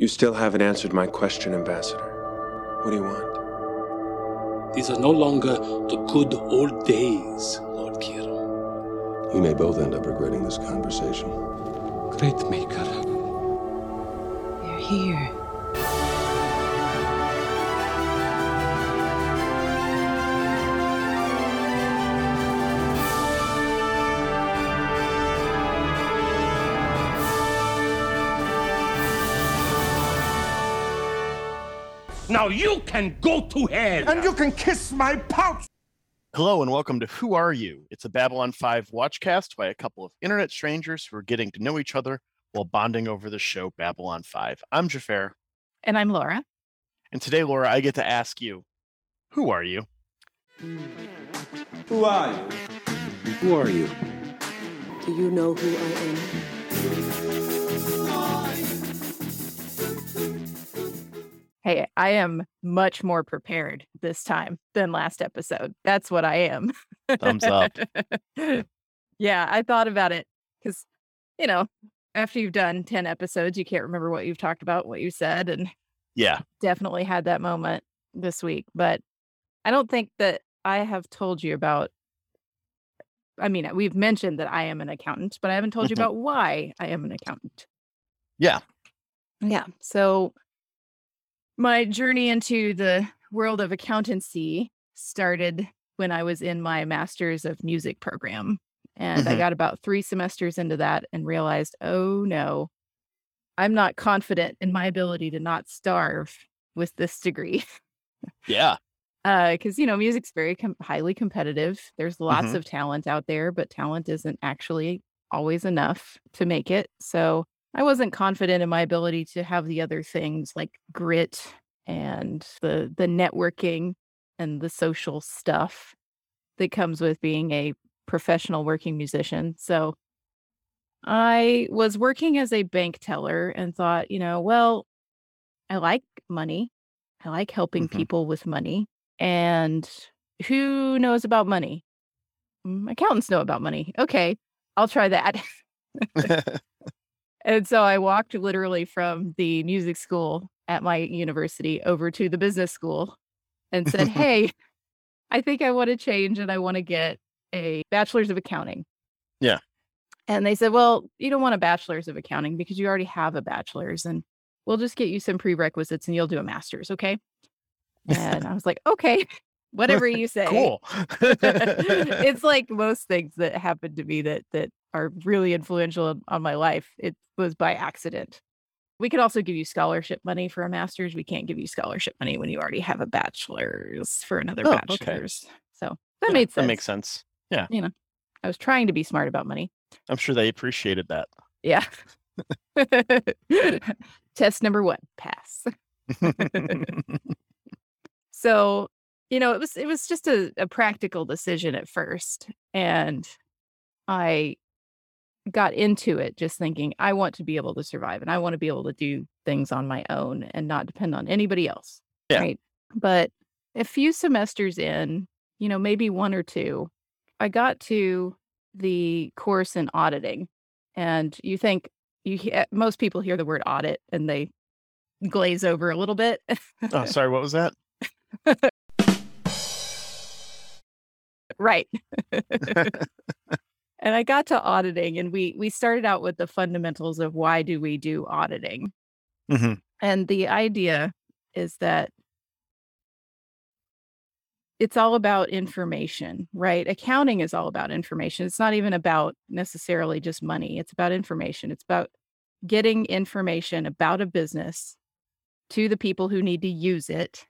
You still haven't answered my question, Ambassador. What do you want? These are no longer the good old days, Lord Kiro. You may both end up regretting this conversation. Great Maker. They're here. Now you can go to hell. And you can kiss my pouch. Hello and welcome to Who Are You? It's a Babylon 5 watchcast by a couple of internet strangers who are getting to know each other while bonding over the show Babylon 5. I'm Jafar. And I'm Laura. And today, Laura, I get to ask you, who are you? Who are you? Who are you? Do you know who I am? Hey, I am much more prepared this time than last episode. That's what I am. Thumbs up. yeah, I thought about it because, you know, after you've done 10 episodes, you can't remember what you've talked about, what you said. And Yeah. definitely had that moment this week. But I don't think that I have told you about. I mean, we've mentioned that I am an accountant, but I haven't told you Mhm. about why I am an accountant. Yeah. Yeah. So my journey into the world of accountancy started when I was in my master's of music program. And I Mhm. got about three semesters into that and realized, oh no, I'm not confident in my ability to not starve with this degree. Yeah. Because, you know, music's very com- highly competitive. There's lots Mhm. of talent out there, but talent isn't actually always enough to make it. So I wasn't confident in my ability to have the other things like grit and the the networking and the social stuff that comes with being a professional working musician. So I was working as a bank teller and thought, you know, well, I like money. I like helping Mhm. people with money. And who knows about money? "Mm, Accountants know about money. Okay, I'll try that. And so I walked literally from the music school at my university over to the business school and said, Hey, I think I want to change and I want to get a bachelor's of accounting. Yeah. And they said, Well, you don't want a bachelor's of accounting because you already have a bachelor's and we'll just get you some prerequisites and you'll do a master's. Okay. And I was like, Okay, whatever you say cool. it's like most things that happen to me that that are really influential on, my life. It was by accident. We could also give you scholarship money for a master's. We can't give you scholarship money when you already have a bachelor's for another Oh, okay. bachelor's. So that Yeah, made sense. That makes sense. Yeah. You know, I was trying to be smart about money. I'm sure they appreciated that. Yeah. Test number one, pass. so you know it was it was just a, a practical decision at first and i got into it just thinking i want to be able to survive and i want to be able to do things on my own and not depend on anybody else Yeah. right but a few semesters in you know maybe one or two i got to the course in auditing and you think you he- eh, most people hear the word audit and they glaze over a little bit oh, sorry. What was that? right. And i got to auditing and we we started out with the fundamentals of why do we do auditing. Hmm and the idea is that it's all about information right? Accounting is all about information. It's not even about necessarily just money. It's about information. It's about getting information about a business to the people who need to use it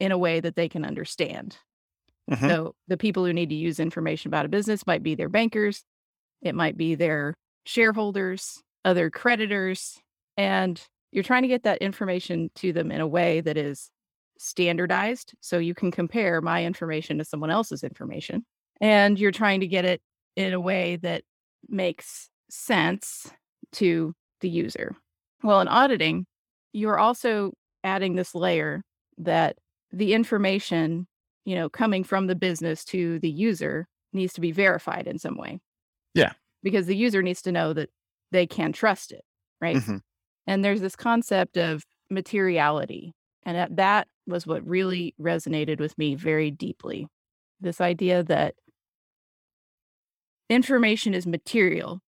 in a way that they can understand Mhm. so the people who need to use information about a business might be their bankers, it might be their shareholders, other creditors, and you're trying to get that information to them in a way that is standardized so you can compare my information to someone else's information. And you're trying to get it in a way that makes sense to the user. Well, in auditing, you're also adding this layer that the information you know, coming from the business to the user needs to be verified in some way. Yeah. Because the user needs to know that they can trust it, right? Mhm. And there's this concept of materiality. And that- that was what really resonated with me very deeply. This idea that information is material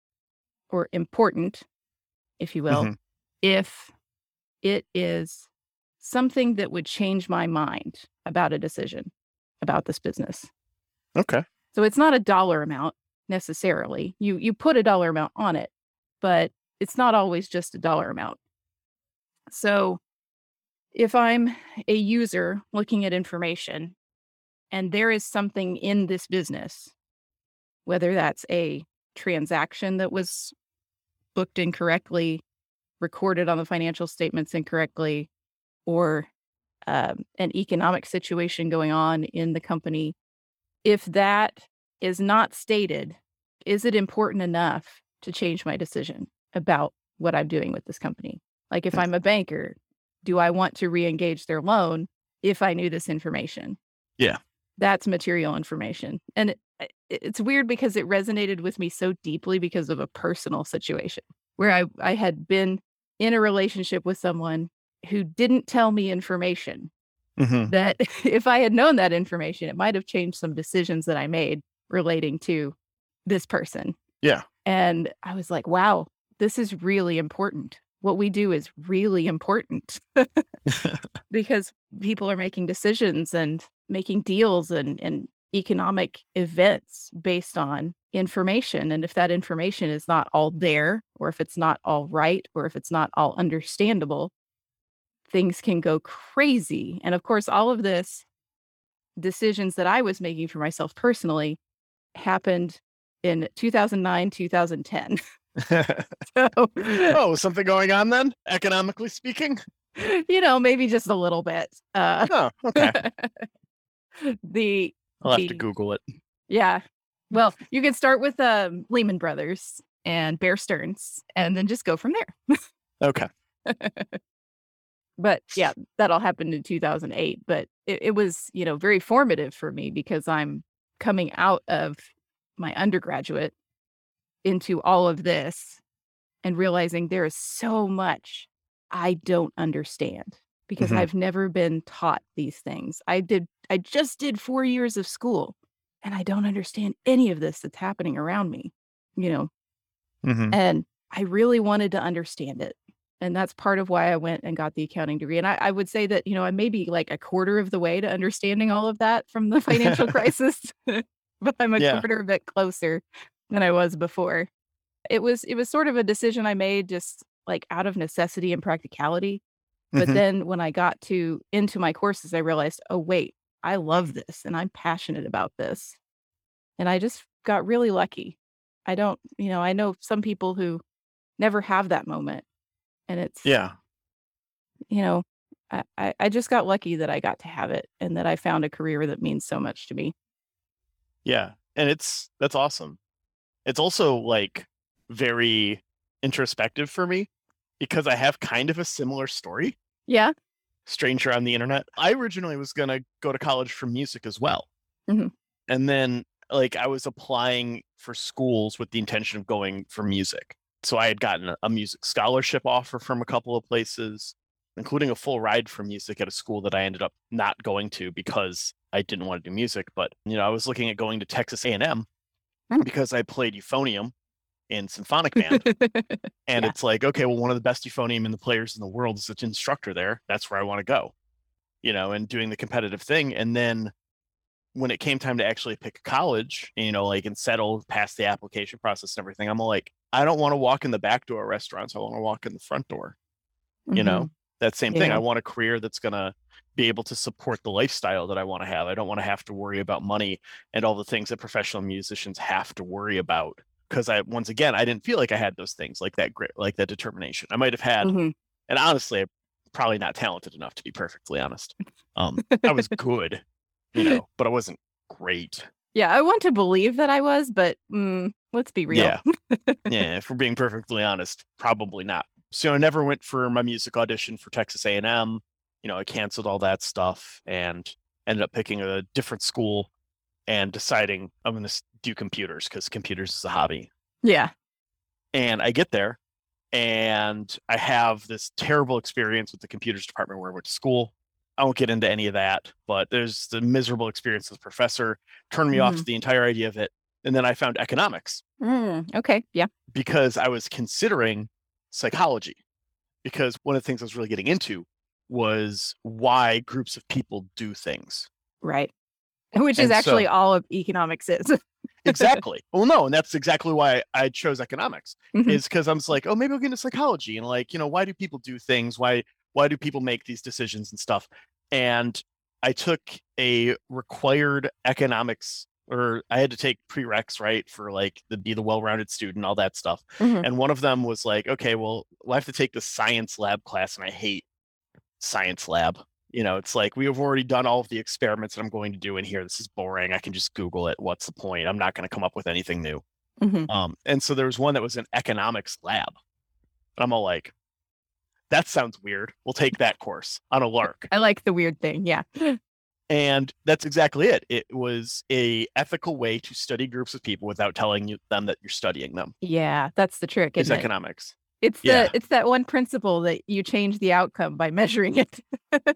or important, if you will, Mhm. if it is something that would change my mind about a decision about this business. Okay. So it's not a dollar amount necessarily. You you put a dollar amount on it, but it's not always just a dollar amount. So if I'm a user looking at information and there is something in this business, whether that's a transaction that was booked incorrectly, recorded on the financial statements incorrectly, or um, an economic situation going on in the company, if that is not stated, is it important enough to change my decision about what I'm doing with this company? Like if I'm a banker, do I want to re-engage their loan if I knew this information? Yeah. That's material information. And it, it- it's weird because it resonated with me so deeply because of a personal situation where I, I had been in a relationship with someone who didn't tell me information hmm that if I had known that information, it might have changed some decisions that I made relating to this person. Yeah. And I was like, wow, this is really important. What we do is really important because people are making decisions and making deals and, and economic events based on information. And if that information is not all there, or if it's not all right, or if it's not all understandable, things can go crazy. And of course, all of this decisions that I was making for myself personally happened in 2009, 2010. so, oh, something going on then, economically speaking? you know, maybe just a little bit. Uh, Oh, okay. the I'll have to Google it. yeah. Well, you can start with um, Lehman Brothers and Bear Stearns, and then just go from there. Okay. But yeah, that all happened in 2008. But it, it was, you know, very formative for me because I'm coming out of my undergraduate into all of this and realizing there is so much I don't understand because Mhm. I've never been taught these things. I did, I just did four years of school and I don't understand any of this that's happening around me, you know, hmm and I really wanted to understand it. And that's part of why I went and got the accounting degree. And I, I would say that, you know, I may be like a quarter of the way to understanding all of that from the financial crisis, but I'm a Yeah. quarter of it closer than I was before. It was it was sort of a decision I made just like out of necessity and practicality. But Mhm. then when I got to into my courses, I realized, oh wait, I love this and I'm passionate about this. And I just got really lucky. I don't, you know, I know some people who never have that moment. And it's, Yeah. you know, I, I, just got lucky that I got to have it and that I found a career that means so much to me. Yeah. And it's that's awesome. It's also like very introspective for me because I have kind of a similar story. Yeah. Stranger on the internet. I originally was going to go to college for music as well. Mhm. And then like I was applying for schools with the intention of going for music. So I had gotten a, music scholarship offer from a couple of places, including a full ride for music at a school that I ended up not going to because I didn't want to do music. But you know, I was looking at going to Texas A&M Mm. because I played euphonium in symphonic band, and Yeah. it's like, okay, well, one of the best euphonium and the players in the world is its instructor there. That's where I want to go, you know, and doing the competitive thing. And then when it came time to actually pick a college, you know, like and settle past the application process and everything, I'm like, I don't want to walk in the back door of restaurants. I want to walk in the front door. You know, that same thing. I want a career that's going to be able to support the lifestyle that I want to have. I don't want to have to worry about money and all the things that professional musicians have to worry about. Because I, once again, I didn't feel like I had those things like that grit, like that determination. I might have had, Mhm. and honestly, I'm probably not talented enough to be perfectly honest. Um, I was good, you know, but I wasn't great. Yeah. I want to believe that I was, but mm, let's be real. Yeah. yeah, if we're being perfectly honest, probably not. So I never went for my music audition for Texas A&M. You know, I canceled all that stuff and ended up picking a different school and deciding I'm going to do computers because computers is a hobby. Yeah. And I get there and I have this terrible experience with the computers department where I went to school. I won't get into any of that, but there's the miserable experience with the professor turned me off mm-hmm. to the entire idea of it. And then I found economics Mm, okay. Yeah. because I was considering psychology. Because one of the things I was really getting into was why groups of people do things. Right. Which is And actually so- all of economics is. Exactly. well, no, and that's exactly why I chose economics. Mhm. Is because I'm like, oh, maybe I'll get into psychology and like, you know, why do people do things? Why why do people make these decisions and stuff? And I took a required economics or I had to take prereqs, right, for like the be the well-rounded student, all that stuff. Mhm. And one of them was like, okay, well, I have to take the science lab class, and I hate science lab. You know, it's like we have already done all of the experiments that I'm going to do in here. This is boring. I can just Google it. What's the point? I'm not going to come up with anything new. Mhm. Um, and so there was one that was an economics lab. And I'm all like, that sounds weird. We'll take that course on a lark. I like the weird thing. Yeah. And that's exactly it. It was a ethical way to study groups of people without telling you, them that you're studying them. Yeah. That's the trick. Is Isn't it? economics. It's the Yeah. it's that one principle that you change the outcome by measuring it.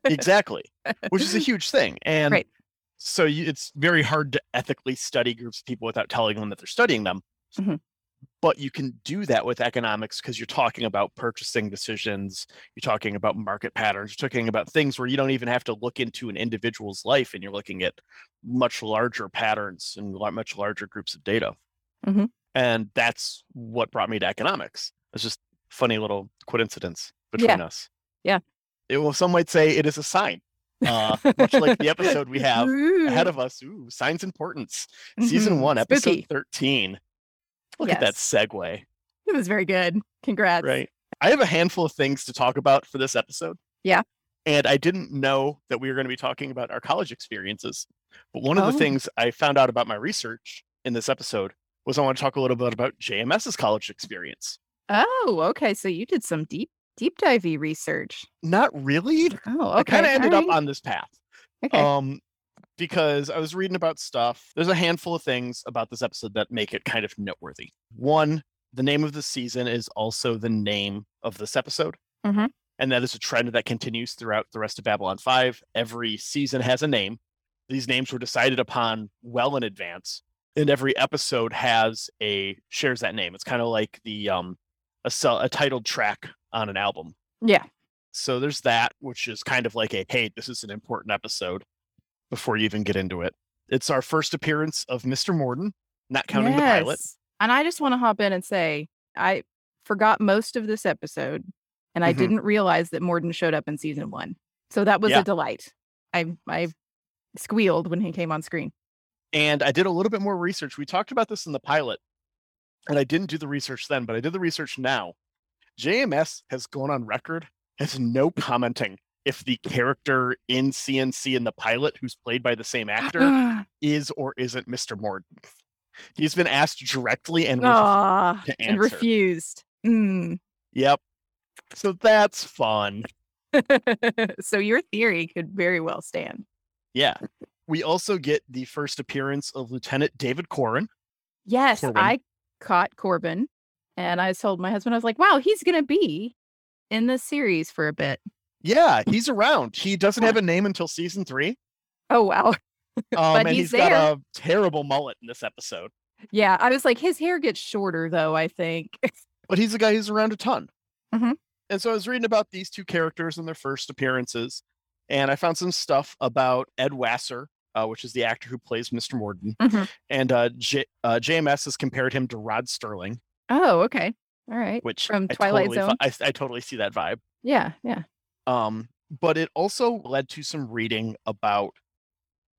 exactly which is a huge thing and Right. so you, it's very hard to ethically study groups of people without telling them that they're studying them Mhm. But you can do that with economics because you're talking about purchasing decisions you're talking about market patterns you're talking about things where you don't even have to look into an individual's life and you're looking at much larger patterns and much larger groups of data Mhm. and that's what brought me to economics it's just funny little coincidence between us Yeah. it, well, some might say it is a sign uh, much like the episode we have ahead of us. Ooh, signs importance. Season Mhm. one, episode Spooky. 13. Look at that segue, It was very good. Congrats. right? I have a handful of things to talk about for this episode. Yeah. And I didn't know that we were going to be talking about our college experiences. But one of Oh. the things I found out about my research in this episode was I want to talk a little bit about JMS's college experience. Oh, okay. So you did some deep deep divey research. Not really. Oh, okay. I kind of ended up on this path. Okay. Um, because I was reading about stuff. There's a handful of things about this episode that make it kind of noteworthy. One, the name of the season is also the name of this episode. Mhm. And that is a trend that continues throughout the rest of Babylon 5. Every season has a name. These names were decided upon well in advance. And every episode has a shares that name. It's kind of like the um a, a titled track on an album. yeah. So there's that, which is kind of like a hey, this is an important episode before you even get into it. It's our first appearance of Mr. Morden, not counting the pilot. Yes. And I just want to hop in and say I forgot most of this episode and I Mhm. didn't realize that Morden showed up in season one. So that was Yeah. a delight. I I squealed when he came on screen. And I did a little bit more research. We talked about this in the pilot, and I didn't do the research then, but I did the research now. JMS has gone on record as no commenting if the character in CNC in the pilot, who's played by the same actor, is or isn't Mr. Morden. He's been asked directly and refused to and refused. Mm. Yep. So that's fun. so your theory could very well stand. Yeah. We also get the first appearance of Lieutenant David Corwin. Yes, Corbin. I caught Corbin and I told my husband, I was like, wow, he's going to be in this series for a bit. Yeah, he's around. He doesn't have a name until season three. Oh, wow. Um, and he's he's got there. a terrible mullet in this episode. Yeah. I was like, his hair gets shorter, though, I think. But he's a guy who's around a ton. Mhm. And so I was reading about these two characters and their first appearances, and I found some stuff about Ed Wasser, uh, which is the actor who plays Mr. Morden, Mhm. and uh, J- uh, JMS has compared him to Rod Serling, oh, okay. All right. which From I Twilight totally, Zone? I, I totally see that vibe. Yeah. Yeah. Um, but it also led to some reading about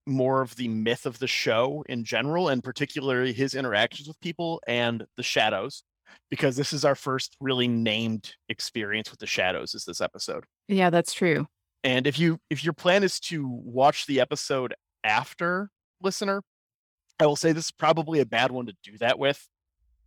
more of the myth of the show in general, and particularly his interactions with people and the shadows, because this is our first really named experience with the shadows. Is this episode? Yeah, that's true. And if you if your plan is to watch the episode after listener, I will say this is probably a bad one to do that with.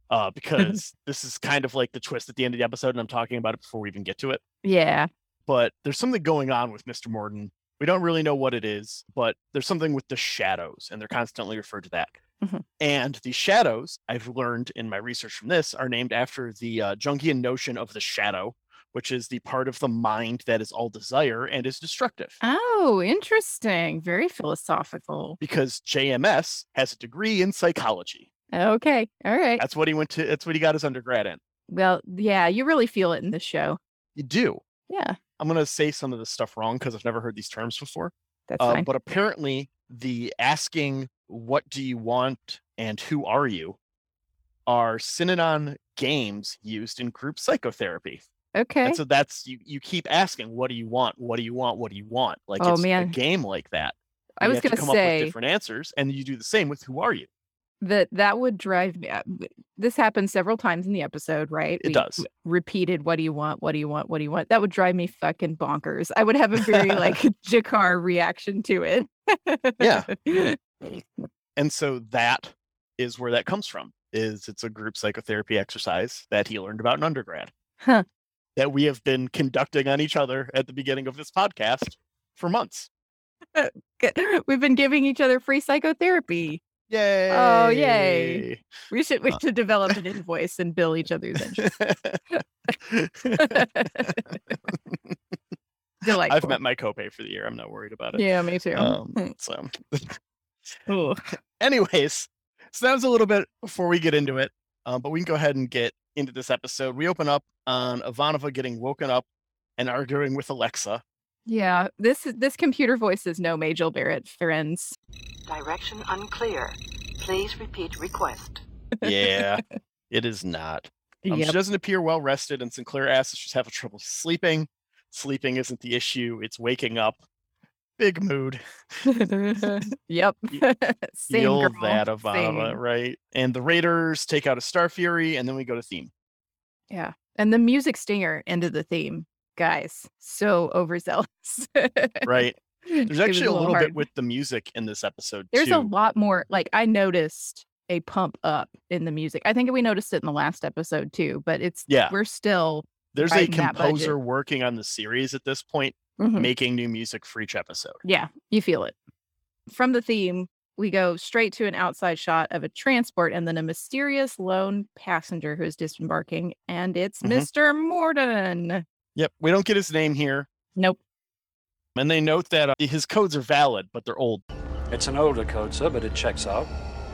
Uh, because this is kind of like the twist at the end of the episode, and I'm talking about it before we even get to it Yeah. But there's something going on with Mr. Morden. We don't really know what it is, but there's something with the shadows, and they're constantly referred to that. Mhm. And the shadows, I've learned in my research from this, are named after the uh, Jungian notion of the shadow, which is the part of the mind that is all desire and is destructive. Oh, interesting. Very philosophical. Because JMS has a degree in psychology. Okay. All right. That's what he went to. That's what he got his undergrad in. Well, yeah, you really feel it in this show. You do. Yeah, I'm gonna say some of this stuff wrong because I've never heard these terms before. that's Uh, fine. but apparently, the asking "What do you want?" and "Who are you?" are synonym games used in group psychotherapy. okay. And so that's you. You keep asking, "What do you want? What do you want? What do you want?" Like Oh, it's a game like that. I was have to gonna come up with say different answers, and you do the same with "Who are you?" That that would drive me. uh, This happened several times in the episode, right? It does. repeated, "What do you want? What do you want? What do you want?" That would drive me fucking bonkers. I would have a very like G'Kar reaction to it. Yeah. And so that is where that comes from. Is it's a group psychotherapy exercise that he learned about in undergrad. Huh. That we have been conducting on each other at the beginning of this podcast for months. We've been giving each other free psychotherapy. Yay! Oh, yay. We should we Uh. should develop an invoice and bill each other's interest. Delightful. I've met my copay for the year. I'm not worried about it. Yeah, me too. Um, so, Ooh. anyways, so that was a little bit before we get into it. Um, but we can go ahead and get into this episode. We open up on Ivanova getting woken up and arguing with Alexa. Yeah, this is this computer voice is no Majel Barrett, friends. Direction unclear. Please repeat request. Yeah, it is not. Um, She doesn't appear well rested, and Sinclair asks if she's having trouble sleeping. Sleeping isn't the issue; it's waking up. Big mood. yep. Same Feel girl, that Ivanova, right? And the Raiders take out a Star Fury, and then we go to theme. Yeah. And the music stinger into the theme, guys, so overzealous. Right? There's actually a little hard. bit with the music in this episode There's too. a lot more. Like I noticed a pump up in the music. I think we noticed it in the last episode too, but it's Yeah. we're still There's a right in that budget. composer working on the series at this point, Mhm. making new music for each episode. Yeah, you feel it. From the theme, we go straight to an outside shot of a transport and then a mysterious lone passenger who's disembarking, and it's Mhm. Mr. Morden. Yep, we don't get his name here, Nope. and they note that uh, his codes are valid, but they're old. It's an older code, sir, but it checks out.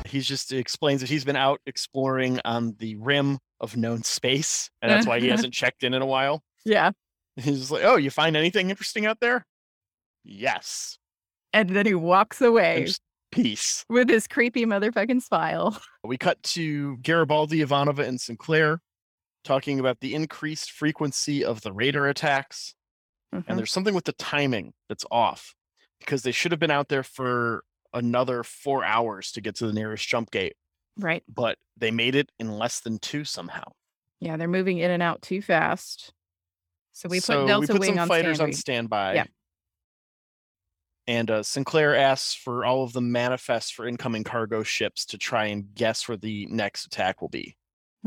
He just explains that he's been out exploring on the rim of known space, and that's why he hasn't checked in in a while. Yeah. He's just like, "Oh, you find anything interesting out there?" Yes. And then he walks away just peace. with his creepy motherfucking smile. We cut to Garibaldi, Ivanova, and Sinclair talking about the increased frequency of the raider attacks. Mhm. And there's something with the timing that's off because they should have been out there for another four hours to get to the nearest jump gate, Right. but they made it in less than two somehow. Yeah, they're moving in and out too fast. So we put so Delta we put Wing some on fighters on standby. standby. Yeah. And uh, Sinclair asks for all of the manifests for incoming cargo ships to try and guess where the next attack will be.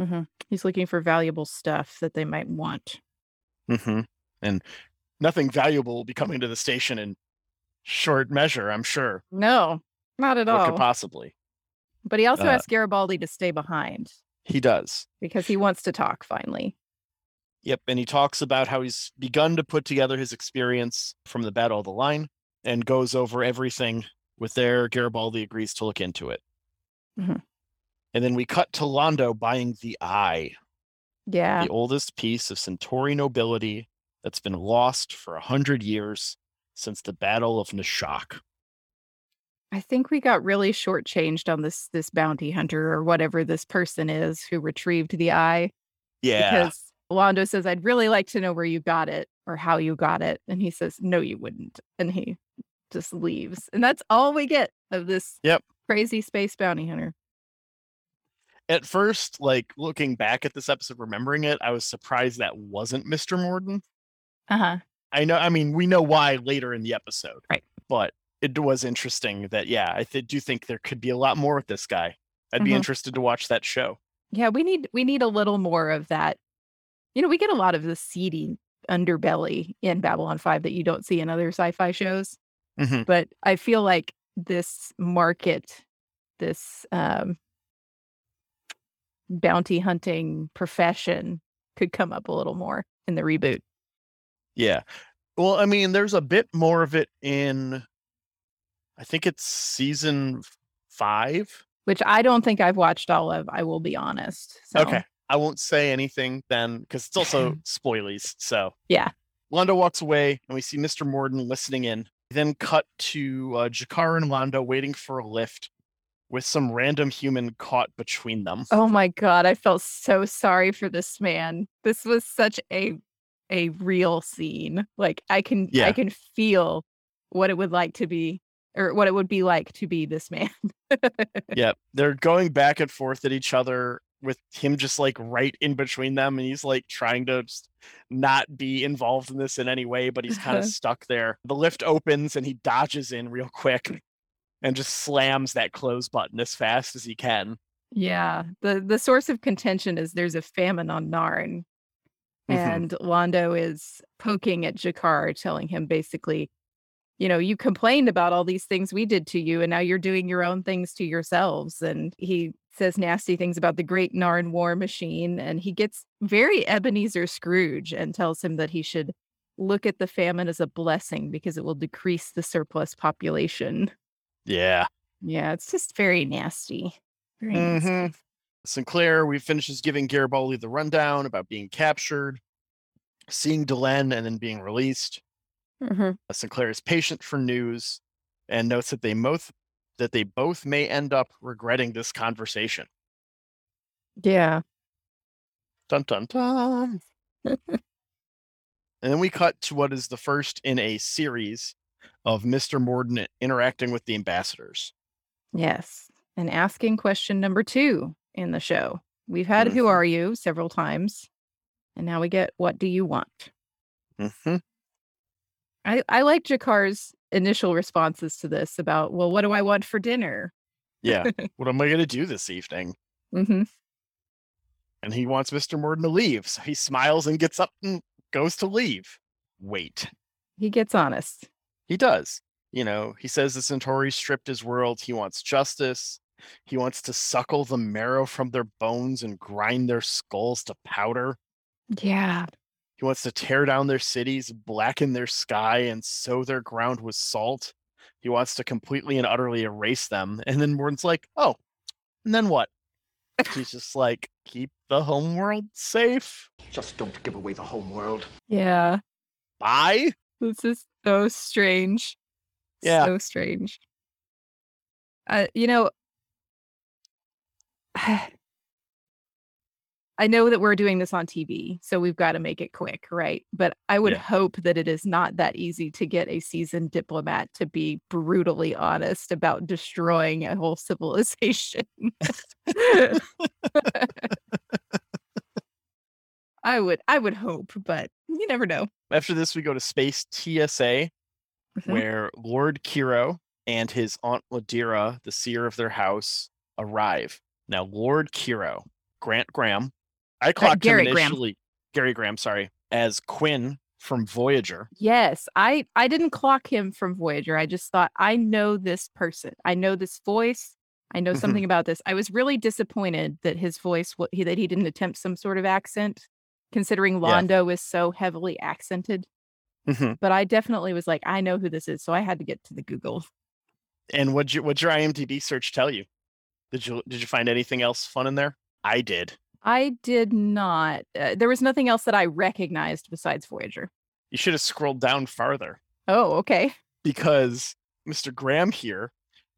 Mhm. He's looking for valuable stuff that they might want. Mm-hmm. And nothing valuable will be coming to the station in short measure, I'm sure. No, not at What all. could possibly? But he also Uh, asked Garibaldi to stay behind He does. because he wants to talk finally. Yep. And he talks about how he's begun to put together his experience from the Battle of the Line and goes over everything with there. Garibaldi agrees to look into it. Mhm. And then we cut to Londo buying the eye, Yeah. the oldest piece of Centauri nobility that's been lost for a hundred years since the Battle of Nashok. I think we got really shortchanged on this this bounty hunter or whatever this person is who retrieved the eye. Yeah. Because Londo says, I'd really like to know where you got it or how you got it. And he says, No, you wouldn't. And he just leaves. And that's all we get of this Yep. crazy space bounty hunter. At first, like looking back at this episode, remembering it, I was surprised that wasn't Mr. Morden. Uh-huh. I know. I mean, we know why later in the episode, Right. But it was interesting that, yeah, I th- do think there could be a lot more with this guy. I'd be Mhm. interested to watch that show. Yeah, we need we need a little more of that. You know, we get a lot of the seedy underbelly in Babylon 5 that you don't see in other sci-fi shows. Mhm. But I feel like this market this um, bounty hunting profession could come up a little more in the reboot. Yeah. Well, I mean, there's a bit more of it in, I think it's season five. Which I don't think I've watched all of. I will be honest. So, Okay. I won't say anything then because it's also spoilies. So Yeah. Londo walks away and we see Mr. Morden listening in. Then cut to uh, G'Kar and Londo waiting for a lift with some random human caught between them. Oh my god, I felt so sorry for this man. This was such a a real scene. Like I can Yeah. I can feel what it would like to be or what it would be like to be this man. yeah, they're going back and forth at each other with him just like right in between them, and he's like trying to not be involved in this in any way, but he's kind of stuck there. The lift opens and he dodges in real quick and just slams that close button as fast as he can. Yeah. The the source of contention is there's a famine on Narn. Mhm. And Londo is poking at G'Kar, telling him basically, you know, you complained about all these things we did to you, and now you're doing your own things to yourselves. And he says nasty things about the great Narn war machine. And he gets very Ebenezer Scrooge and tells him that he should look at the famine as a blessing because it will decrease the surplus population. Yeah. Yeah, it's just very nasty. Very nasty. Mhm. Sinclair, we finishes giving Garibaldi the rundown about being captured, seeing Delenn, and then being released. Mhm. Uh, Sinclair is patient for news and notes that they both that they both may end up regretting this conversation. Yeah. Dun dun dun. and then we cut to what is the first in a series of Mr. Morden interacting with the ambassadors. Yes. And asking question number two in the show. We've had Who Mhm. Are You several times. And now we get What Do You Want? hmm I, I like G'Kar's initial responses to this about, well, what do I want for dinner? Yeah. what am I going to do this evening? hmm And he wants Mr. Morden to leave. So he smiles and gets up and goes to leave. Wait. He gets honest. He does. You know, he says the Centauri stripped his world. He wants justice. He wants to suckle the marrow from their bones and grind their skulls to powder. Yeah. He wants to tear down their cities, blacken their sky, and sow their ground with salt. He wants to completely and utterly erase them. And then Morden's like, oh, and then what? He's just like, keep the homeworld safe. Just don't give away the homeworld. Yeah. Bye. This is so strange. Yeah. So strange. Uh, you know, I know that we're doing this on TV, so we've got to make it quick, right? But I would Yeah. hope that it is not that easy to get a seasoned diplomat to be brutally honest about destroying a whole civilization. I would I would hope, but you never know. After this, we go to Space TSA, Mhm. where Lord Kiro and his Aunt Ladira, the seer of their house, arrive. Now, Lord Kiro, Grant Graham, I clocked Gary him Graham. initially, Gary Graham, sorry, as Quinn from Voyager. Yes, I I didn't clock him from Voyager. I just thought I know this person. I know this voice. I know Mhm. something about this. I was really disappointed that his voice that he didn't attempt some sort of accent, considering Yeah. Londo is so heavily accented. Mhm. But I definitely was like, I know who this is, so I had to get to the Google. And what'd, you, what'd your IMDb search tell you? Did you did you find anything else fun in there? I did. I did not. Uh, there was nothing else that I recognized besides Voyager. You should have scrolled down farther. Oh, okay. because Mr. Graham here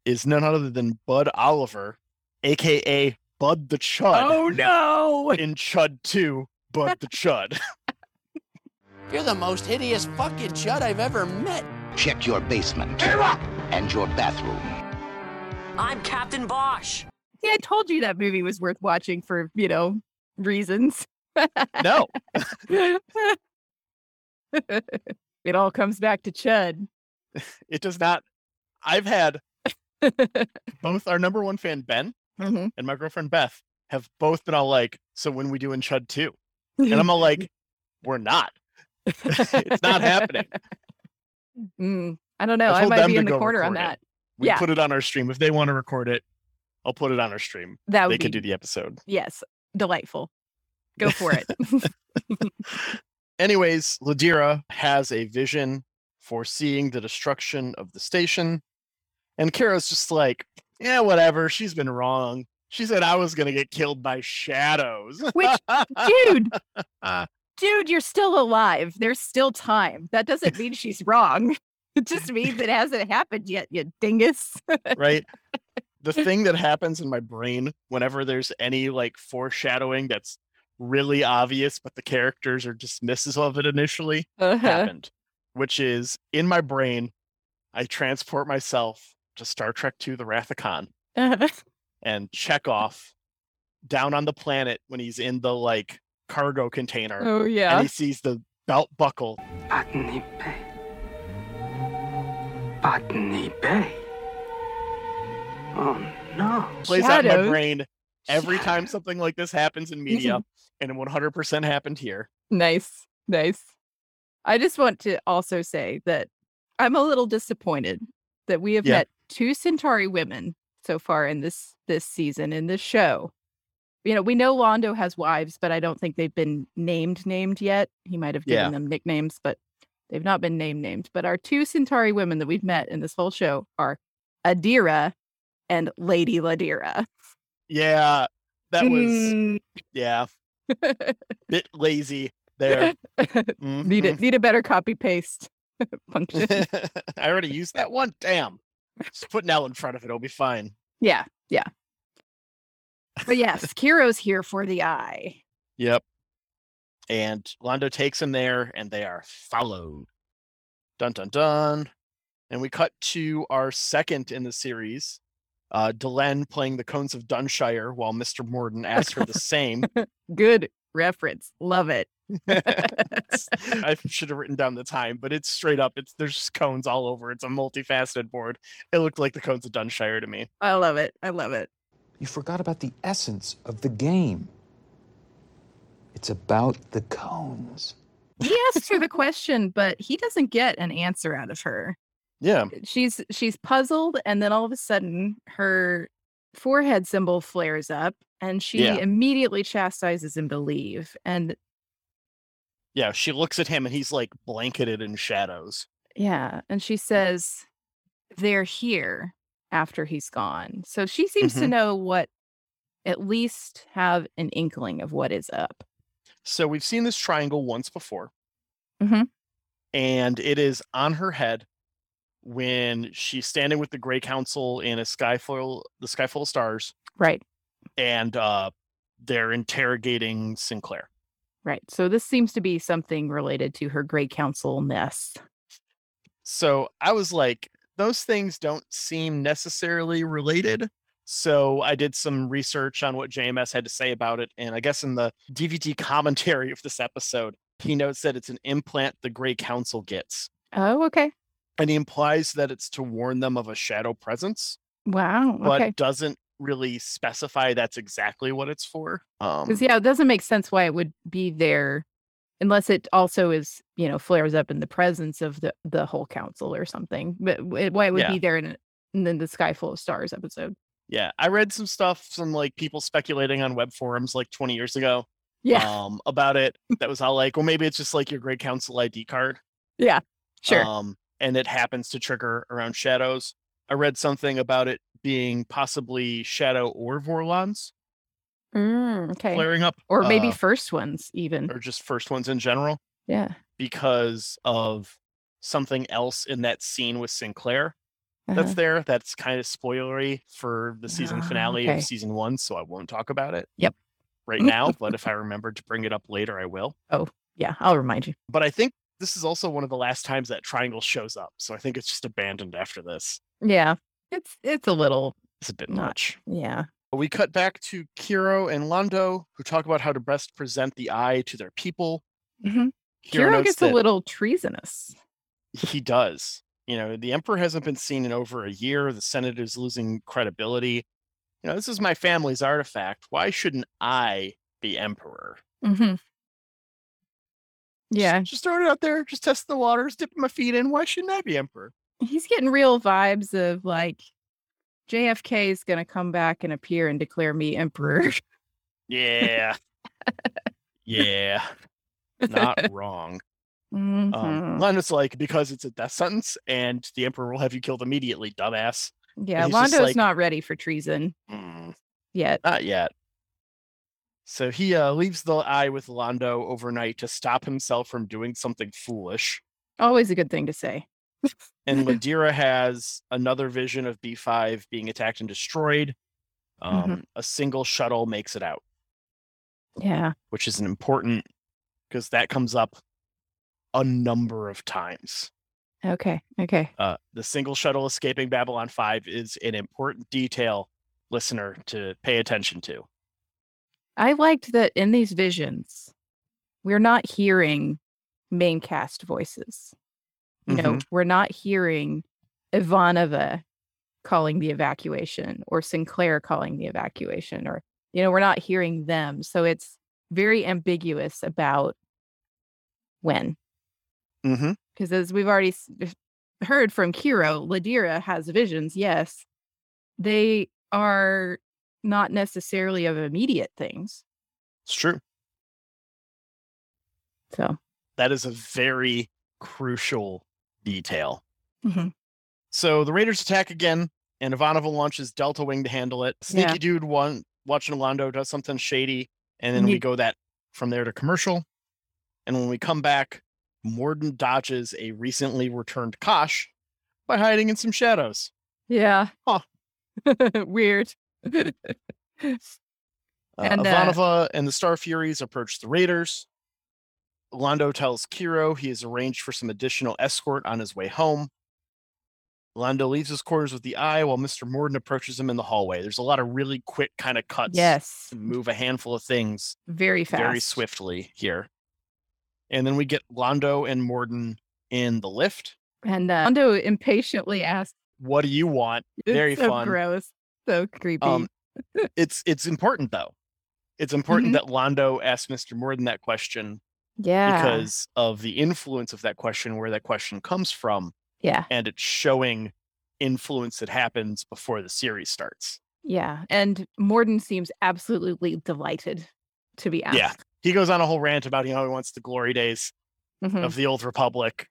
is none other than Bud Oliver, aka Bud the Chud. Oh no! In Chud 2, Bud the Chud. You're the most hideous fucking chud I've ever met. Check your basement and your bathroom. I'm Captain Bosch. See, I told you that movie was worth watching for you know reasons. no. it all comes back to Chud. It does not. I've had both our number one fan, Ben, Mhm. and my girlfriend, Beth, have both been all like, So when we do in Chud 2? And I'm all like, We're not. it's not happening. Mm, I don't know. I I, might be in the corner on record it. that. We Yeah. put it on our stream. If they want to record it, I'll put it on our stream. That would they could be- do the episode. Yes, delightful. Go for it. Anyways, Ladira has a vision foreseeing the destruction of the station. And Kara's just like, yeah, whatever. She's been wrong. She said I was going to get killed by shadows. Which, dude, dude, you're still alive. There's still time. That doesn't mean she's wrong. It just means it hasn't happened yet, you dingus. right? The thing that happens in my brain whenever there's any like foreshadowing that's really obvious, but the characters are dismissive of it initially, Uh-huh. happened, which is in my brain, I transport myself to Star Trek II The Wrath of Khan and check off down on the planet when he's in the like cargo container. Oh, yeah. And he sees the belt buckle. Botany Bay. Botany Bay. Oh no. plays out in my brain every time something like this happens in media, and it 100% happened here. Nice, nice. I just want to also say that I'm a little disappointed that we have Yeah. met two Centauri women so far in this this season in this show. You know, we know Londo has wives, but I don't think they've been named named yet. He might have given Yeah. them nicknames, but they've not been named named. But our two Centauri women that we've met in this whole show are Adira and Lady Ladira. Yeah, that was Mm. yeah, bit lazy there. need it need a better copy paste function. I already used that one. Damn. Just put Nell in front of it. It'll be fine. Yeah, yeah. But yes, Kiro's here for the eye. Yep. And Londo takes him there, and they are followed. Dun dun dun. And we cut to our second in the series, uh, Delenn playing the Cones of Dunshire while Mr. Morden asks her the same. Good reference. Love it. I should have written down the time, but it's straight up. It's there's just cones all over. It's a multifaceted board. It looked like the Cones of Dunshire to me. I love it. I love it. You forgot about the essence of the game. It's about the cones. He asks her the question, but he doesn't get an answer out of her. Yeah. She's she's puzzled, and then all of a sudden her forehead symbol flares up, and she Yeah. immediately chastises him to leave. And Yeah, she looks at him and he's like blanketed in shadows. yeah, and she says, They're here after he's gone. So she seems to Mhm. know what at least have an inkling of what is up. So we've seen this triangle once before, Mhm. and it is on her head when she's standing with the Grey Council in a sky full, the sky full of stars, Right. and uh, they're interrogating Sinclair. Right. So this seems to be something related to her Grey Council nest. So I was like, those things don't seem necessarily related. So I did some research on what JMS had to say about it. And I guess in the DVD commentary of this episode, he notes that it's an implant the Grey Council gets. Oh, okay. And he implies that it's to warn them of a shadow presence, Wow. but Okay. doesn't really specify that's exactly what it's for. Um, Because yeah, it doesn't make sense why it would be there unless it also is, you know, flares up in the presence of the the whole council or something. But w- why it would Yeah. be there in, in the- the Sky Full of Stars episode. yeah, I read some stuff, some like people speculating on web forums like 20 years ago. Yeah. Um, about it. That was all like, well, maybe it's just like your Great Council ID card. Yeah. Sure. Um, and it happens to trigger around shadows. I read something about it being possibly Shadow or Vorlons Mm, okay. flaring up, Or maybe uh, first ones even. or just first ones in general, Yeah. because of something else in that scene with Sinclair Uh-huh. that's there. That's kind of spoilery for the season Ah, finale okay. of season one, so I won't talk about it Yep. right now. but if I remember to bring it up later, I will. Oh, yeah. I'll remind you. But I think this is also one of the last times that triangle shows up, so I think it's just abandoned after this. Yeah. It's it's a little It's a bit Not- much. yeah. We cut back to Kiro and Londo, who talk about how to best present the eye to their people. hmm Kiro Kiro gets a little treasonous. He does. You know, the Emperor hasn't been seen in over a year. The Senate is losing credibility. You know, this is my family's artifact. Why shouldn't I be Emperor? hmm Yeah. Just, just throwing it out there. Just testing the waters, dipping my feet in. Why shouldn't I be Emperor? He's getting real vibes of like JFK is going to come back and appear and declare me emperor. Yeah. yeah. Not wrong. Um, Mhm. Londo's like, because it's a death sentence and the Emperor will have you killed immediately, dumbass. yeah, Londo's like- not ready for treason Mm, yet. not yet. So he uh, leaves the eye with Londo overnight to stop himself from doing something foolish. Always a good thing to say. And Ladira has another vision of B5 being attacked and destroyed. Um, Mm-hmm. A single shuttle makes it out, Yeah. which is an important because that comes up a number of times. Okay. Okay. Uh, the single shuttle escaping Babylon 5 is an important detail, listener, to pay attention to. I liked that in these visions, we're not hearing main cast voices. You know, Mhm. we're not hearing Ivanova calling the evacuation or Sinclair calling the evacuation, or, you know, we're not hearing them. So it's very ambiguous about when. Mm-hmm. Because as we've already s- heard from Kiro, Ladira has visions, yes. They are not necessarily of immediate things. It's true. So, That is a very crucial detail. mhm. So the Raiders attack again, and Ivanova launches Delta Wing to handle it. Sneaky Yeah. dude one watching Londo does something shady, and then we go that from there to commercial. And when we come back, Morden dodges a recently returned Kosh by hiding in some shadows. yeah. Huh. Weird. Uh, And, uh, Ivanova and the Starfuries approach the Raiders. Londo tells Kiro he has arranged for some additional escort on his way home. Londo leaves his quarters with the eye while Mr. Morden approaches him in the hallway. There's a lot of really quick kind of cuts yes. move a handful of things Very fast. very swiftly here. And then we get Londo and Morden in the lift. And uh, Londo impatiently asks, What do you want? it's Very so fun. gross. So creepy. Um, it's it's important though. It's important Mhm. that Londo asks Mr. Morden that question yeah. because of the influence of that question, where that question comes from, yeah. and it's showing influence that happens before the series starts. Yeah. And Morden seems absolutely delighted to be asked. Yeah. He goes on a whole rant about you know he wants the glory days Mhm. of the old republic.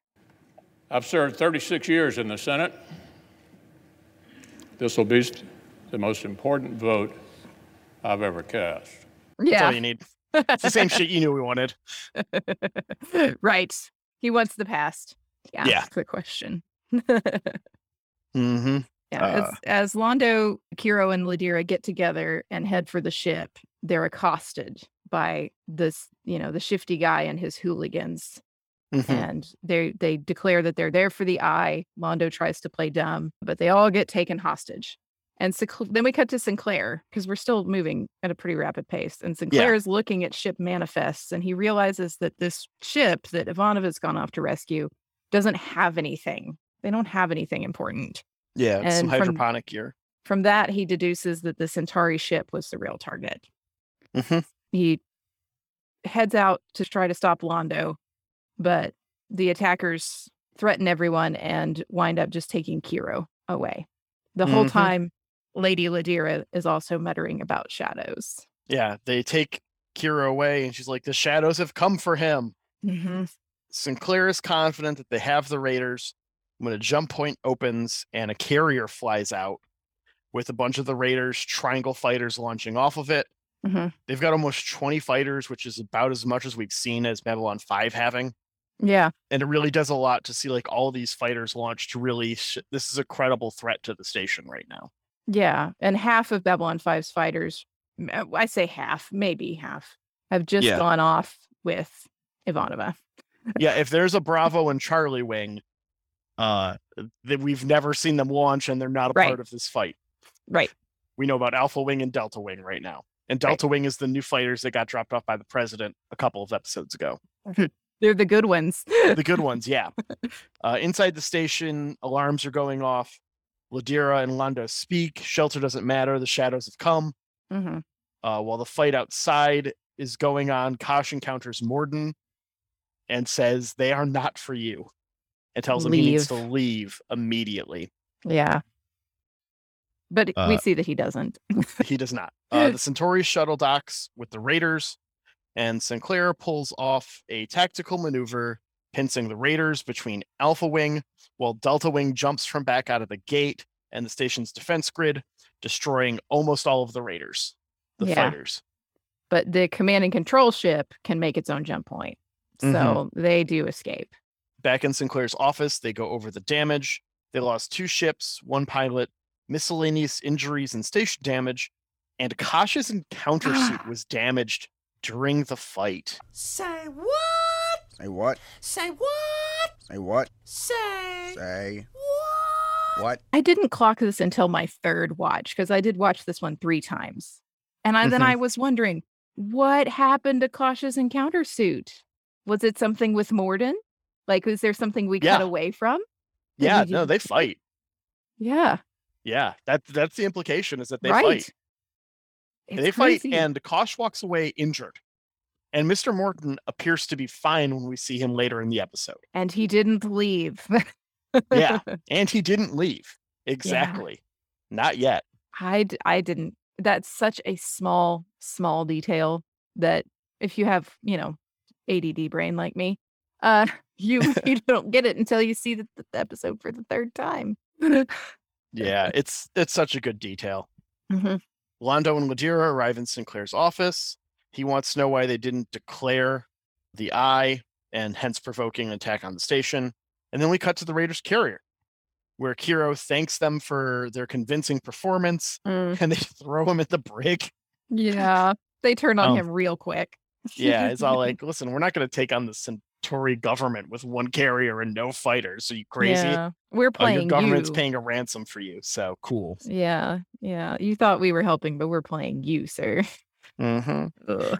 I've served 36 years in the Senate. This will be the most important vote I've ever cast. That's Yeah. all you need. It's the same shit you knew we wanted. right. He wants the past. Yeah. Yeah. The question. Mm-hmm. Yeah, Uh, as, as Londo, Kiro, and Ladira get together and head for the ship, they're accosted by this, you know, the shifty guy and his hooligans, Mm-hmm. and they they declare that they're there for the eye. Londo tries to play dumb, but they all get taken hostage. And then we cut to Sinclair because we're still moving at a pretty rapid pace. And Sinclair is looking at ship manifests, and he realizes that this ship that Ivanov has gone off to rescue doesn't have anything. They don't have anything important. Yeah, it's some And from- hydroponic gear. From that, he deduces that the Centauri ship was the real target. Mm-hmm. He heads out to try to stop Londo, but the attackers threaten everyone and wind up just taking Kiro away. The whole Mhm. time, Lady Ladira is also muttering about shadows. Yeah, they take Kiro away, and she's like, "The shadows have come for him." Mm-hmm. Sinclair is confident that they have the Raiders when a jump point opens and a carrier flies out with a bunch of the Raiders triangle fighters launching off of it. Mm-hmm. They've got almost 20 fighters, which is about as much as we've seen as Babylon 5 having. Yeah. And it really does a lot to see like all these fighters launch to really, sh- this is a credible threat to the station right now. Yeah. And half of Babylon 5's fighters, uh, I say half, maybe half, have just Yeah. gone off with Ivanova. yeah, if there's a Bravo and Charlie wing, uh, that we've never seen them launch and they're not a Right. part of this fight. Right. We know about Alpha Wing and Delta Wing right now. And Delta Wing is the new fighters that got dropped off by the president a couple of episodes ago. They're the good ones. the good ones, yeah. Uh, inside the station, alarms are going off. Ladira and Londo speak. Shelter doesn't matter. The shadows have come. hmm Uh, while the fight outside is going on, Kosh encounters Morden and says they are not for you and tells him he needs to Leave. leave immediately. Yeah. But we Uh, see that he doesn't. he does not. Uh, the Centauri shuttle docks with the Raiders, and Sinclair pulls off a tactical maneuver, pincing the Raiders between Alpha Wing, while Delta Wing jumps from back out of the gate and the station's defense grid, destroying almost all of the Raiders, the Yeah. fighters. but the command and control ship can make its own jump point. So Mhm. they do escape. Back in Sinclair's office, they go over the damage. They lost two ships, one pilot, miscellaneous injuries and station damage, and Kosh's encounter suit was damaged during the fight. Say what? Say what? Say what? Say what? Say Say what? I didn't clock this until my third watch because I did watch this one three times. And I, then Mhm. I was wondering, what happened to Kosh's encounter suit? Was it something with Morden? Like, was there something we cut Yeah. away from? Did Yeah, no, they fight. Yeah, Yeah, that that's the implication is that they right. fight. It's they fight, and Kosh walks away injured. And Mr. Morden appears to be fine when we see him later in the episode. and he didn't leave. Yeah, and he didn't leave. Exactly. Not yet. I, d- I didn't. That's such a small, small detail that if you have, you know, ADD brain like me, uh, you you don't get it until you see the, the episode for the third time. Yeah, it's it's such a good detail. Mhm. Londo and Ladira arrive in Sinclair's office. He wants to know why they didn't declare the eye and hence provoking an attack on the station. And then we cut to the Raiders carrier, where Kiro thanks them for their convincing performance Mm. and they throw him at the brig. Yeah, they turn on Um, him real quick. Yeah, it's all like, listen, we're not going to take on the Centauri government with one carrier and no fighters. Are you crazy? Yeah, we're Oh, your government's you. paying a ransom for you. So cool. Yeah, yeah. You thought we were helping, but we're playing you, sir. Mm-hmm.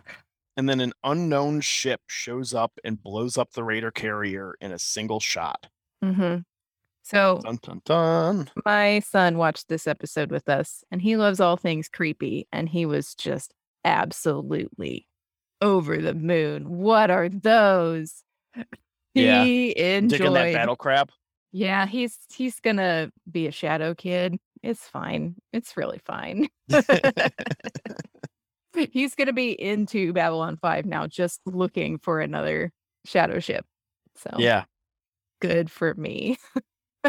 And then an unknown ship shows up and blows up the Raider carrier in a single shot. hmm So Dun dun dun. my son watched this episode with us, and he loves all things creepy, and he was just absolutely over the moon. What are those? Yeah, He enjoyed. Digging that battle crab. Yeah, he's he's gonna be a shadow kid. It's fine. It's really fine. he's gonna be into Babylon 5 now, just looking for another shadow ship. So Yeah. good for me.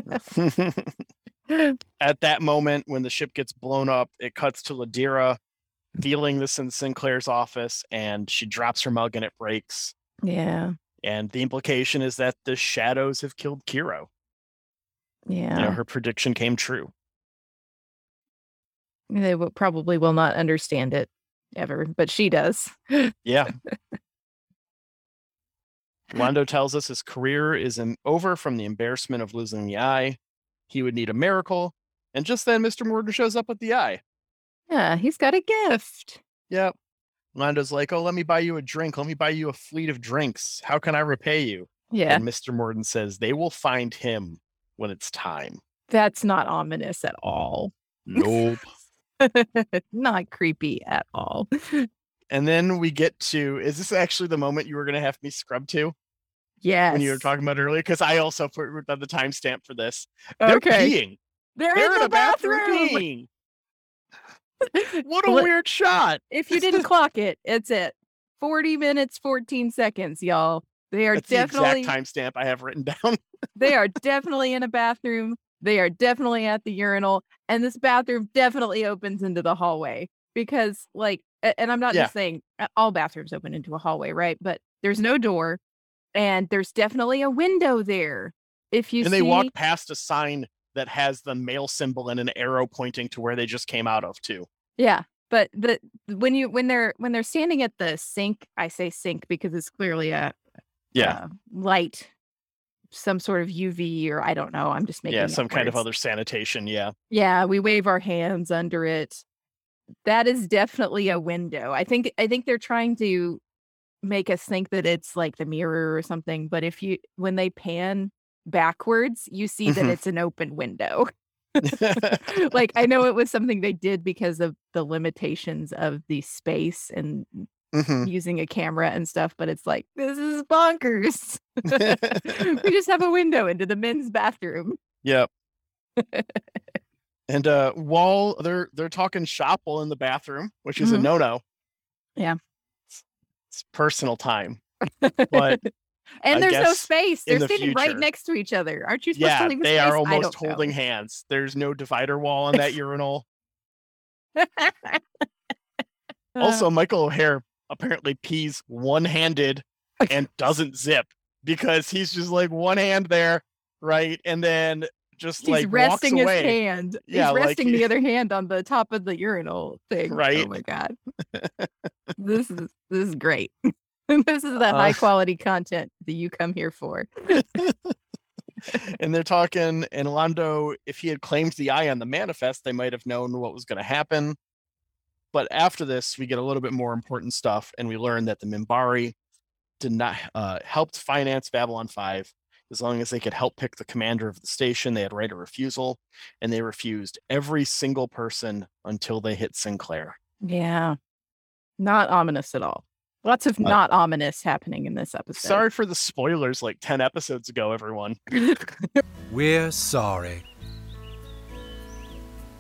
At that moment, when the ship gets blown up, it cuts to Ladira feeling this in Sinclair's office, and she drops her mug and it breaks. yeah. And the implication is that the shadows have killed Kiro. Yeah. You know, her prediction came true. They will, probably will not understand it ever, but she does. Yeah. Londo tells us his career is over from the embarrassment of losing the eye. He would need a miracle. And just then, Mr. Morden shows up with the eye. Yeah, he's got a gift. Yep. Londo's like, Oh, let me buy you a drink. Let me buy you a fleet of drinks. How can I repay you? Yeah, And Mr. Morden says, They will find him when it's time. that's not ominous at all. Nope. not creepy at all. and then we get to is this actually the moment you were going to have me scrub to Yes. when you were talking about earlier? Because I also put the timestamp for this. They're Okay. peeing. They're, They're in, the bathroom. peeing. What a Li- weird shot. If you didn't clock it, it's it. 40 minutes, 14 seconds, y'all. They are That's the definitely exact timestamp I have written down. they are definitely in a bathroom. They are definitely at the urinal. And this bathroom definitely opens into the hallway because, like, and I'm not Yeah. just saying uh, all bathrooms open into a hallway, right? But there's no door and there's definitely a window there. If you and see, they walk past a sign that has the male symbol and an arrow pointing to where they just came out of too. yeah. But the when you when they're when they're standing at the sink, I say sink because it's clearly a Yeah. uh, light, some sort of UV or I don't know. I'm just making yeah, some kind of other sanitation. Yeah. Yeah, we wave our hands under it. That is definitely a window. I think I think they're trying to make us think that it's like the mirror or something, but if you when they pan backwards, you see that Mhm. it's an open window. like I know it was something they did because of the limitations of the space and Mhm. using a camera and stuff, but it's like this is bonkers. we just have a window into the men's bathroom. Yep. And uh while they're they're talking shop while in the bathroom, which is a Mhm. no-no. Yeah. It's personal time. But and I there's no space. They're the sitting right next to each other. Aren't you supposed yeah, to leave a they space? are almost don't know. holding hands. There's no divider wall on that urinal. Also, Michael O'Hare apparently pees one-handed and doesn't zip because he's just like one hand there, right? And then just He's like resting his hand. Yeah, He's resting he- the other hand on the top of the urinal thing. Right. Oh my god. this is this is great. this is the high Uh, quality content that you come here for. and they're talking and Londo, if he had claimed the eye on the manifest, they might have known what was going to happen. But after this, we get a little bit more important stuff, and we learn that the Minbari did not uh, helped finance Babylon 5 as long as they could help pick the commander of the station. They had right of refusal, and they refused every single person until they hit Sinclair. Yeah. Not ominous at all. Lots of Uh, not ominous happening in this episode. Sorry for the spoilers like 10 episodes ago, everyone. We're sorry.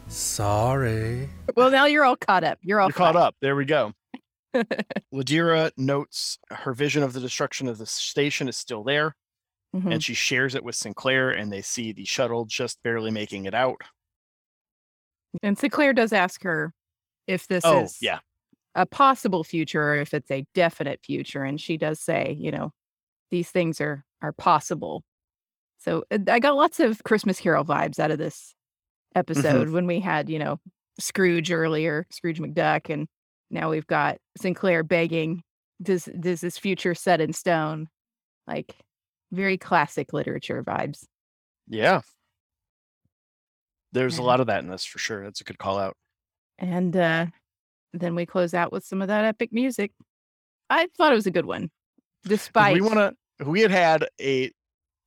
Sorry. well, now you're all caught up. You're all You're caught up. There we go. Ladira notes her vision of the destruction of the station is still there, Mhm. and she shares it with Sinclair, and they see the shuttle just barely making it out. And Sinclair does ask her if this Oh, is yeah. a possible future or if it's a definite future. And she does say, you know, these things are are possible. So I got lots of Christmas Carol vibes out of this episode when we had, you know, Scrooge earlier, Scrooge McDuck, and now we've got Sinclair begging, does does this future set in stone? Like very classic literature vibes. Yeah. There's a lot of that in this for sure. That's a good call out. And uh then we close out with some of that epic music. I thought it was a good one. Despite we want to, we had had a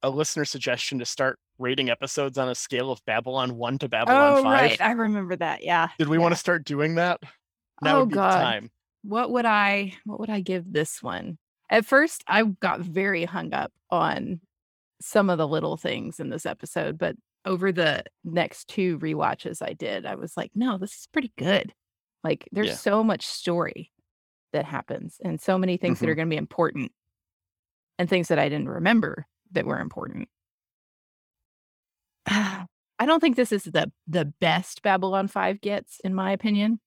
a listener suggestion to start rating episodes on a scale of Babylon 1 to Babylon Oh 5. right, I remember that. Yeah. Did we want to start doing that? Now oh would be god. the time. What would I what would I give this one? At first I got very hung up on some of the little things in this episode, but over the next two rewatches I did, I was like, no, this is pretty good. Like there's Yeah. so much story that happens and so many things that are Mhm. going to be important and things that I didn't remember that were important. I don't think this is the the best Babylon 5 gets in my opinion.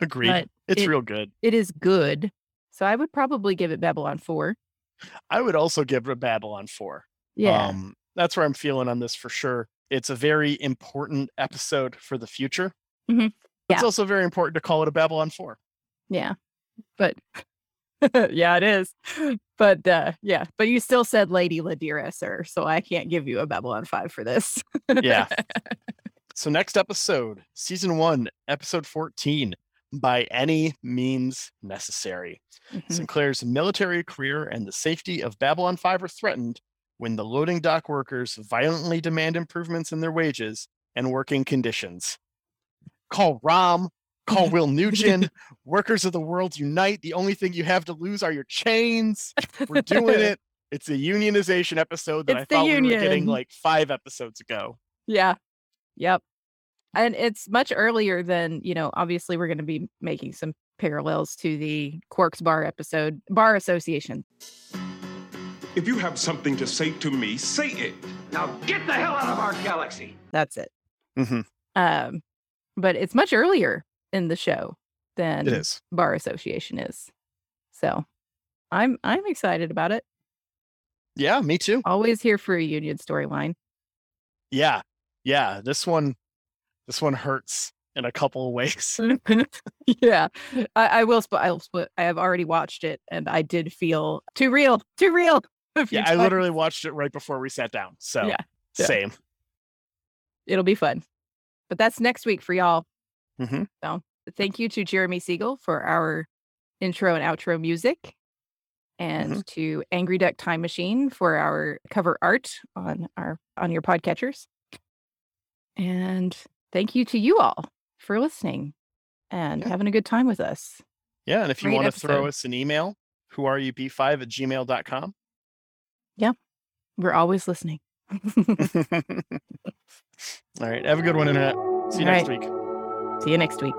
Agreed. It's it- real good. It is good. So I would probably give it Babylon 4. I would also give it a Babylon 4. Yeah. Um, that's where I'm feeling on this for sure. It's a very important episode for the future. Mhm. It's also very important to call it a Babylon 4. Yeah. But yeah, it is. But uh yeah, but you still said Lady Ladira, sir. So I can't give you a Babylon 5 for this. Yeah. so next episode, season 1, episode 14, by any means necessary. Mhm. Sinclair's military career and the safety of Babylon 5 are threatened when the loading dock workers violently demand improvements in their wages and working conditions. Call Rom, call Will Nugent, workers of the world unite. The only thing you have to lose are your chains. We're doing it. It's a unionization episode that It's I the thought we were getting like five episodes ago. Yeah. Yep. And it's much earlier than, you know, obviously we're going to be making some parallels to the Quarks Bar episode, Bar Association. If you have something to say to me, say it. Now get the hell out of our galaxy. That's it. Mhm. Um, but it's much earlier in the show than It is. Bar Association is. So I'm I'm excited about it. Yeah, me too. Always here for a union storyline. Yeah. Yeah. This one, this one hurts in a couple of ways. yeah, I, I will. Sp- I'll split. I have already watched it, and I did feel too real, too real. Yeah, I literally watched it right before we sat down. So yeah. same. It'll be fun. But that's next week for y'all. Hmm So thank you to Jeremy Siegel for our intro and outro music, and Mm-hmm. to Angry Duck Time Machine for our cover art on our on your podcatchers. And thank you to you all for listening and Yeah. having a good time with us. Yeah. And if you Great want to throw us an email, who are you b5 at gmail.com. Yeah, we're always listening. All right. Have a good one, Internet. See you All next right. week. See you next week.